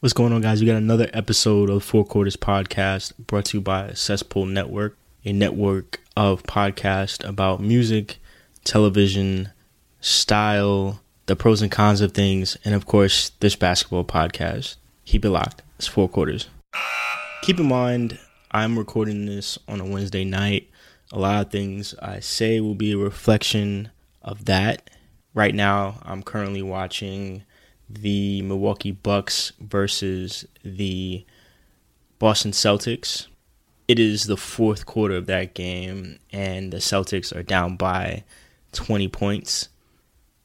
What's going on, guys? We got another episode of Four Quarters Podcast brought to you by Cesspool Network, a network of podcasts about music, television, style, the pros and cons of things, and of course, this basketball podcast. Keep it locked. It's Four Quarters. Keep in mind, I'm recording this on a Wednesday night. A lot of things I say will be a reflection of that. Right now, I'm currently watching the Milwaukee Bucks versus the Boston Celtics. It is the fourth quarter of that game, and the Celtics are down by 20 points.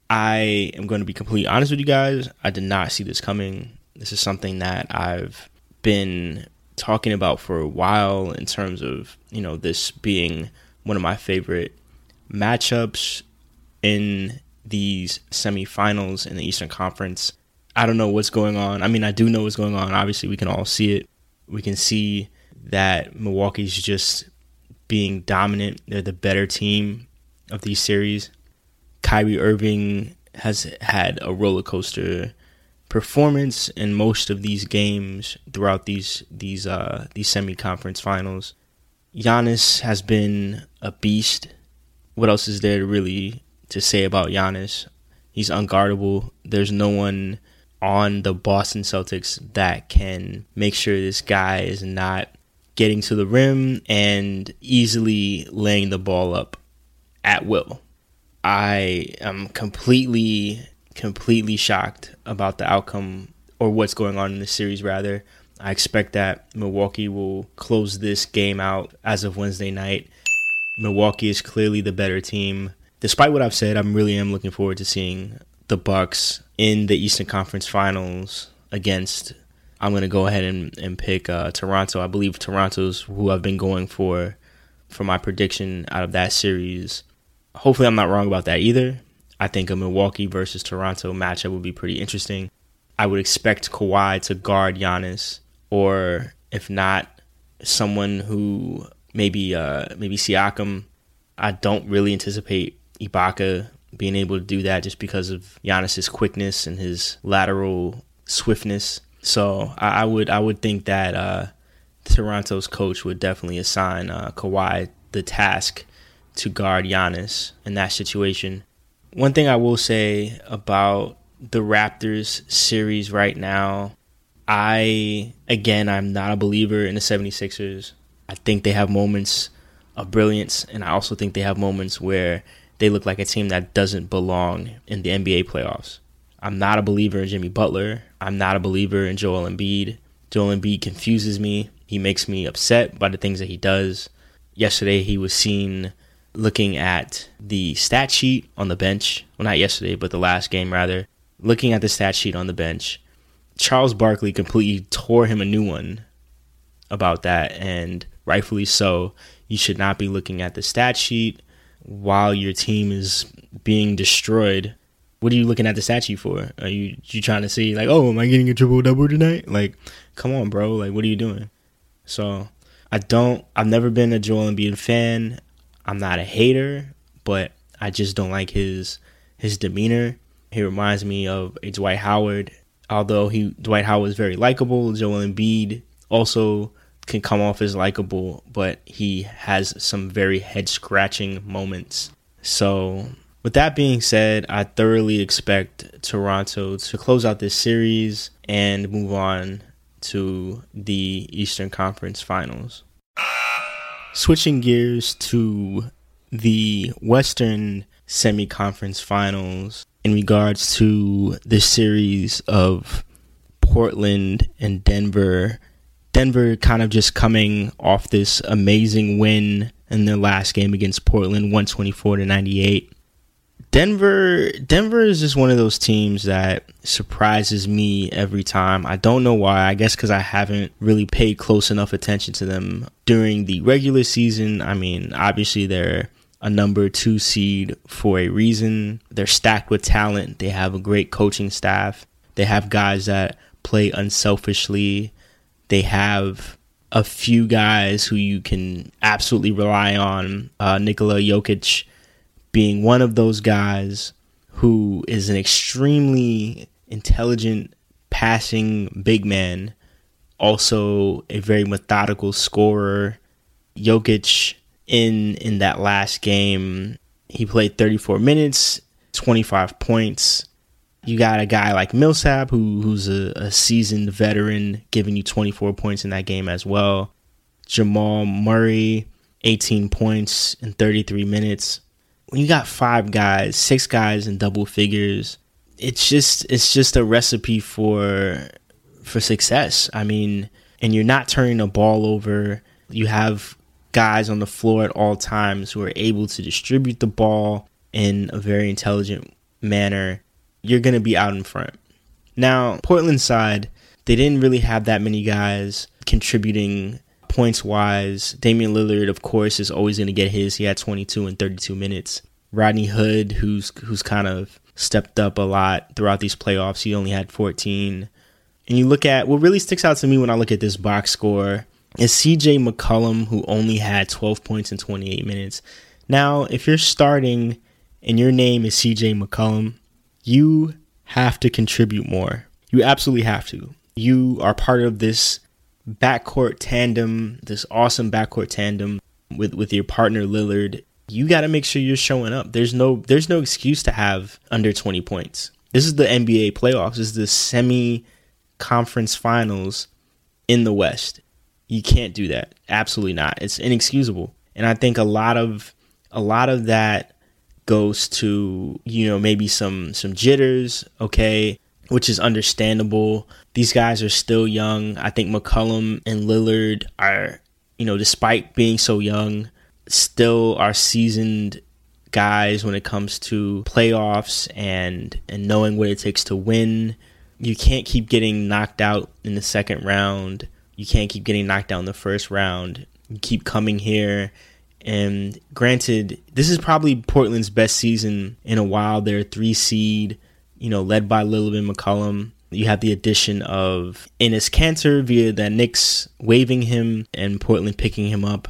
I am going to be completely honest with you guys. I did not see this coming. This is something that I've been talking about for a while in terms of, you know, this being one of my favorite matchups in these semifinals in the Eastern Conference. I don't know what's going on. I mean, I do know what's going on. Obviously, we can all see it. We can see that Milwaukee's just being dominant. They're the better team of these series. Kyrie Irving has had a roller coaster performance in most of these games throughout these these uh these semi conference finals. Giannis has been a beast. What else is there really to say about Giannis? He's unguardable. There's no one on the Boston Celtics that can make sure this guy is not getting to the rim and easily laying the ball up at will. I am completely, completely shocked about the outcome or what's going on in this series, rather. I expect that Milwaukee will close this game out as of Wednesday night. Milwaukee is clearly the better team. Despite what I've said, I really am looking forward to seeing the Bucks in the Eastern Conference Finals against. I'm gonna go ahead and, and pick uh, Toronto. I believe Toronto's who I've been going for for my prediction out of that series. Hopefully, I'm not wrong about that either. I think a Milwaukee versus Toronto matchup would be pretty interesting. I would expect Kawhi to guard Giannis, or if not, someone who maybe uh, maybe Siakam. I don't really anticipate Ibaka being able to do that just because of Giannis's quickness and his lateral swiftness. So I, I would I would think that uh, Toronto's coach would definitely assign uh, Kawhi the task to guard Giannis in that situation. One thing I will say about the Raptors series right now, I again I'm not a believer in the 76ers. I think they have moments of brilliance and I also think they have moments where they look like a team that doesn't belong in the NBA playoffs. I'm not a believer in Jimmy Butler. I'm not a believer in Joel Embiid. Joel Embiid confuses me. He makes me upset by the things that he does. Yesterday, he was seen looking at the stat sheet on the bench. Well, not yesterday, but the last game, rather. Looking at the stat sheet on the bench. Charles Barkley completely tore him a new one about that, and rightfully so. You should not be looking at the stat sheet while your team is being destroyed, what are you looking at the statue for? Are you you trying to see like, oh, am I getting a triple double tonight? Like, come on, bro. Like, what are you doing? So, I don't. I've never been a Joel Embiid fan. I'm not a hater, but I just don't like his his demeanor. He reminds me of a Dwight Howard. Although he Dwight Howard is very likable, Joel Embiid also can come off as likable, but he has some very head scratching moments. So, with that being said, I thoroughly expect Toronto to close out this series and move on to the Eastern Conference Finals. Switching gears to the Western Semi Conference Finals in regards to the series of Portland and Denver Denver kind of just coming off this amazing win in their last game against Portland, 124 to 98. Denver Denver is just one of those teams that surprises me every time. I don't know why. I guess cuz I haven't really paid close enough attention to them during the regular season. I mean, obviously they're a number 2 seed for a reason. They're stacked with talent. They have a great coaching staff. They have guys that play unselfishly they have a few guys who you can absolutely rely on. Uh, Nikola Jokic being one of those guys who is an extremely intelligent passing big man, also a very methodical scorer. Jokic in in that last game, he played 34 minutes, 25 points. You got a guy like Millsap who who's a, a seasoned veteran giving you 24 points in that game as well. Jamal Murray, 18 points in 33 minutes. When you got five guys, six guys in double figures, it's just it's just a recipe for for success. I mean, and you're not turning the ball over. You have guys on the floor at all times who are able to distribute the ball in a very intelligent manner. You're going to be out in front. Now, Portland side, they didn't really have that many guys contributing points wise. Damian Lillard, of course, is always going to get his. He had 22 and 32 minutes. Rodney Hood, who's who's kind of stepped up a lot throughout these playoffs. He only had 14. And you look at what really sticks out to me when I look at this box score is CJ McCollum, who only had 12 points in 28 minutes. Now, if you're starting and your name is CJ McCollum, you have to contribute more. You absolutely have to. You are part of this backcourt tandem, this awesome backcourt tandem with, with your partner Lillard you got to make sure you're showing up. There's no there's no excuse to have under 20 points. This is the NBA playoffs. This is the semi conference finals in the West. You can't do that. Absolutely not. It's inexcusable. And I think a lot of a lot of that goes to, you know, maybe some some jitters, okay, which is understandable. These guys are still young. I think McCollum and Lillard are, you know, despite being so young, still are seasoned guys when it comes to playoffs and and knowing what it takes to win. You can't keep getting knocked out in the second round. You can't keep getting knocked out in the first round. You keep coming here. And granted, this is probably Portland's best season in a while. They're three seed, you know, led by Lillard McCollum. You have the addition of Enes Kanter via the Knicks waiving him and Portland picking him up.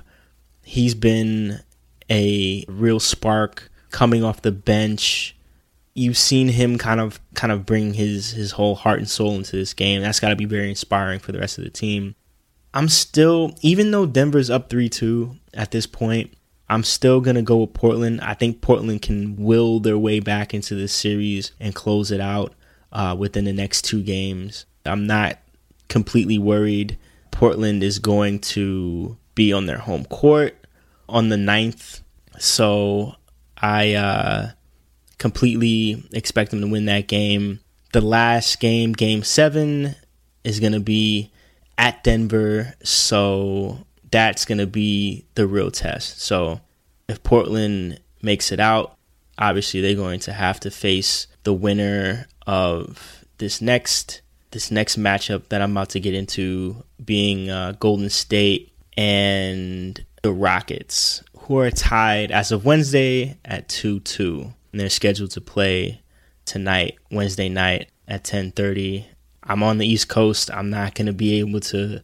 He's been a real spark coming off the bench. You've seen him kind of kind of bring his his whole heart and soul into this game. That's got to be very inspiring for the rest of the team. I'm still even though Denver's up 3-2 at this point, I'm still going to go with Portland. I think Portland can will their way back into this series and close it out uh, within the next two games. I'm not completely worried. Portland is going to be on their home court on the 9th. So I uh, completely expect them to win that game. The last game, game seven, is going to be at Denver. So that's going to be the real test. So if Portland makes it out, obviously they're going to have to face the winner of this next this next matchup that I'm about to get into being uh, Golden State and the Rockets, who are tied as of Wednesday at 2 2. And they're scheduled to play tonight, Wednesday night at 10:30. I'm on the East Coast. I'm not going to be able to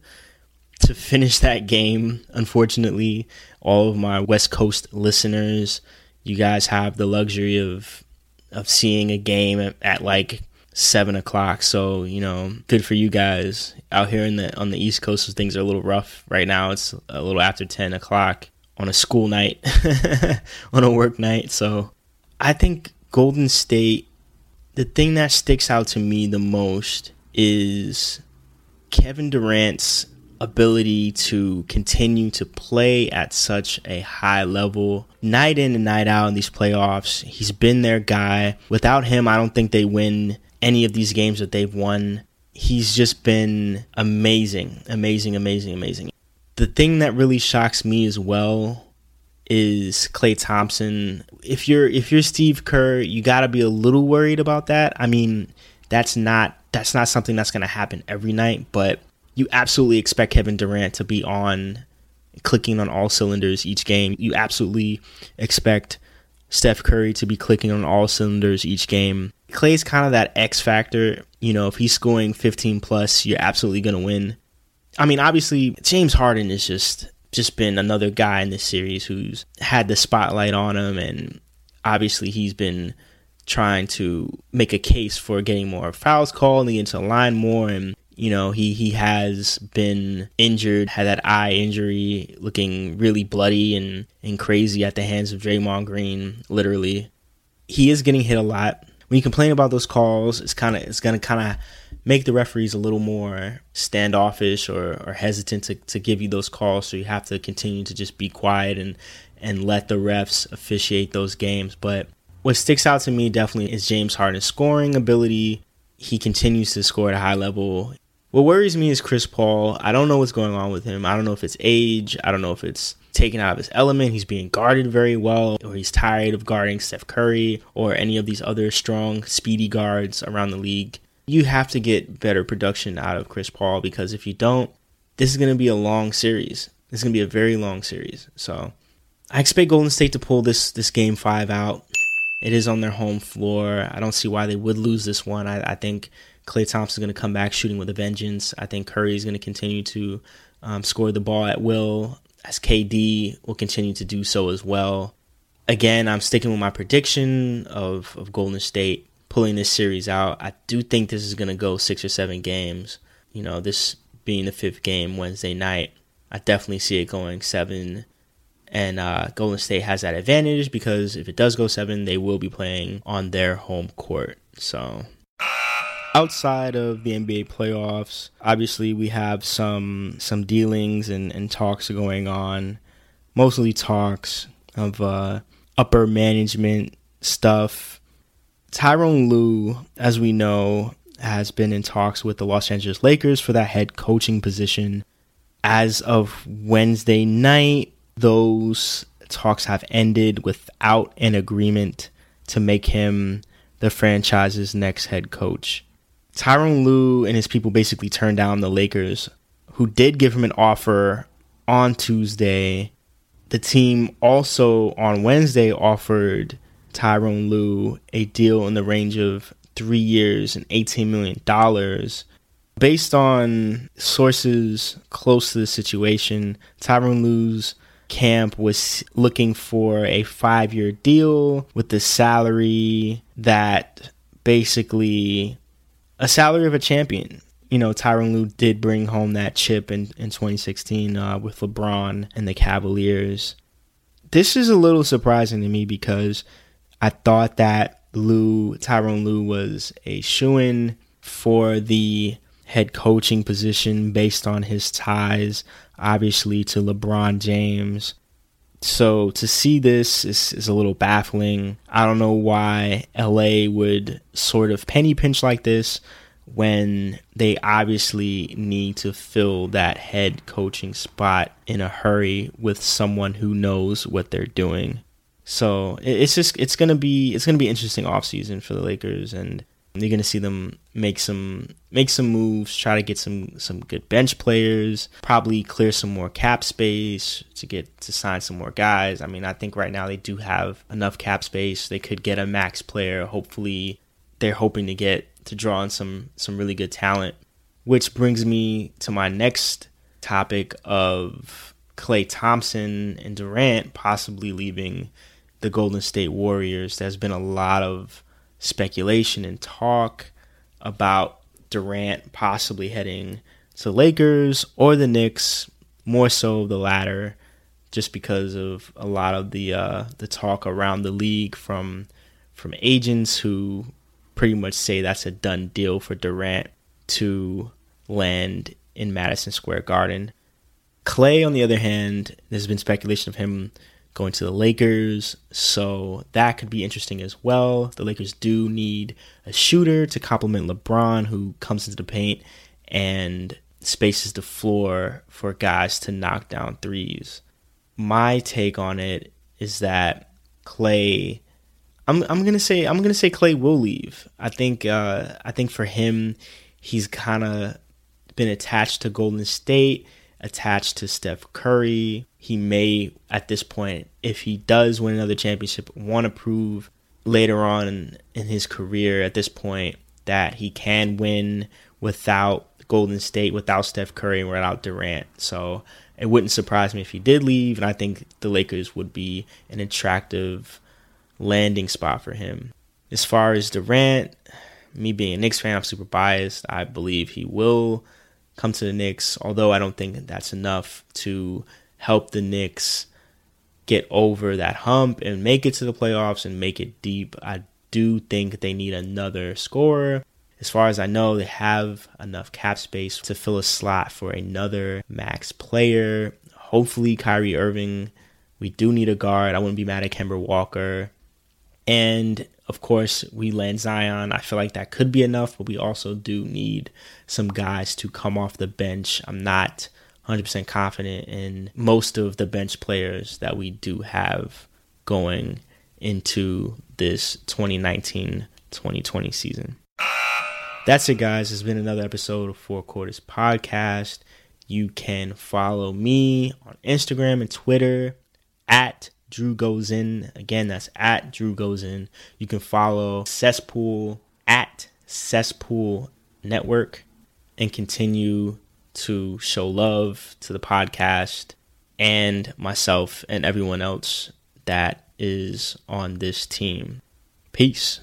to finish that game. Unfortunately, all of my West Coast listeners, you guys have the luxury of of seeing a game at, at like seven o'clock. So you know, good for you guys out here in the on the East Coast. Things are a little rough right now. It's a little after ten o'clock on a school night, on a work night. So I think Golden State. The thing that sticks out to me the most is Kevin Durant's ability to continue to play at such a high level night in and night out in these playoffs. He's been their guy. Without him, I don't think they win any of these games that they've won. He's just been amazing, amazing, amazing, amazing. The thing that really shocks me as well is Klay Thompson. If you're if you're Steve Kerr, you got to be a little worried about that. I mean, that's not that's not something that's going to happen every night, but you absolutely expect Kevin Durant to be on clicking on all cylinders each game. You absolutely expect Steph Curry to be clicking on all cylinders each game. Klay's kind of that X factor. You know, if he's scoring 15 plus, you're absolutely going to win. I mean, obviously, James Harden has just just been another guy in this series who's had the spotlight on him, and obviously he's been trying to make a case for getting more fouls called and into line more and you know he he has been injured had that eye injury looking really bloody and and crazy at the hands of Draymond Green literally. He is getting hit a lot. When you complain about those calls it's kind of it's going to kind of make the referees a little more standoffish or, or hesitant to, to give you those calls. So you have to continue to just be quiet and and let the refs officiate those games. But what sticks out to me definitely is James Harden's scoring ability. He continues to score at a high level. What worries me is Chris Paul. I don't know what's going on with him. I don't know if it's age. I don't know if it's taken out of his element. He's being guarded very well, or he's tired of guarding Steph Curry or any of these other strong, speedy guards around the league. You have to get better production out of Chris Paul because if you don't, this is going to be a long series. This is going to be a very long series. So I expect Golden State to pull this this game five out. It is on their home floor. I don't see why they would lose this one. I, I think Klay Thompson is going to come back shooting with a vengeance. I think Curry is going to continue to um, score the ball at will, as KD will continue to do so as well. Again, I'm sticking with my prediction of, of Golden State pulling this series out. I do think this is going to go six or seven games. You know, this being the fifth game Wednesday night, I definitely see it going seven and uh, Golden State has that advantage because if it does go seven, they will be playing on their home court. So, outside of the NBA playoffs, obviously we have some some dealings and, and talks going on. Mostly talks of uh, upper management stuff. Tyronn Lue, as we know, has been in talks with the Los Angeles Lakers for that head coaching position. As of Wednesday night, those talks have ended without an agreement to make him the franchise's next head coach. Tyronn Lue and his people basically turned down the Lakers, who did give him an offer on Tuesday. The team also on Wednesday offered Tyronn Lue a deal in the range of three years and $18 million. Based on sources close to the situation, Tyronn Lue's camp was looking for a five year deal with the salary that basically a salary of a champion. You know, Tyronn Lue did bring home that chip in, in 2016 uh, with LeBron and the Cavaliers. This is a little surprising to me because I thought that Lue, Tyronn Lue was a shoe in for the head coaching position based on his ties obviously to LeBron James. So to see this is, is a little baffling. I don't know why LA would sort of penny pinch like this when they obviously need to fill that head coaching spot in a hurry with someone who knows what they're doing. So it's just it's gonna be it's gonna be interesting offseason for the Lakers and you're gonna see them make some make some moves, try to get some some good bench players, probably clear some more cap space to get to sign some more guys. I mean, I think right now they do have enough cap space. They could get a max player. Hopefully, they're hoping to get to draw on some some really good talent. Which brings me to my next topic of Klay Thompson and Durant possibly leaving the Golden State Warriors. There's been a lot of speculation and talk about Durant possibly heading to Lakers or the Knicks, more so the latter, just because of a lot of the uh, the talk around the league from from agents who pretty much say that's a done deal for Durant to land in Madison Square Garden. Klay, on the other hand, there's been speculation of him going to the Lakers. So that could be interesting as well. The Lakers do need a shooter to complement LeBron, who comes into the paint and spaces the floor for guys to knock down threes. My take on it is that Klay. I'm I'm gonna say I'm gonna say Klay will leave. I think uh, I think for him, he's kind of been attached to Golden State attached to Steph Curry. He may, at this point, if he does win another championship, want to prove later on in, his career at this point that he can win without Golden State, without Steph Curry, and without Durant. So it wouldn't surprise me if he did leave, and I think the Lakers would be an attractive landing spot for him. As far as Durant, me being a Knicks fan, I'm super biased. I believe he will come to the Knicks, although I don't think that's enough to help the Knicks get over that hump and make it to the playoffs and make it deep. I do think they need another scorer. As far as I know, they have enough cap space to fill a slot for another max player. Hopefully, Kyrie Irving. We do need a guard. I wouldn't be mad at Kemba Walker. And of course, we land Zion. I feel like that could be enough, but we also do need some guys to come off the bench. I'm not 100% confident in most of the bench players that we do have going into this 2019 2020 season. That's it, guys. It's been another episode of Four Quarters Podcast. You can follow me on Instagram and Twitter at Drew Goes In. Again, that's at Drew Goes In. You can follow Cesspool at Cesspool Network and continue to show love to the podcast and myself and everyone else that is on this team. Peace.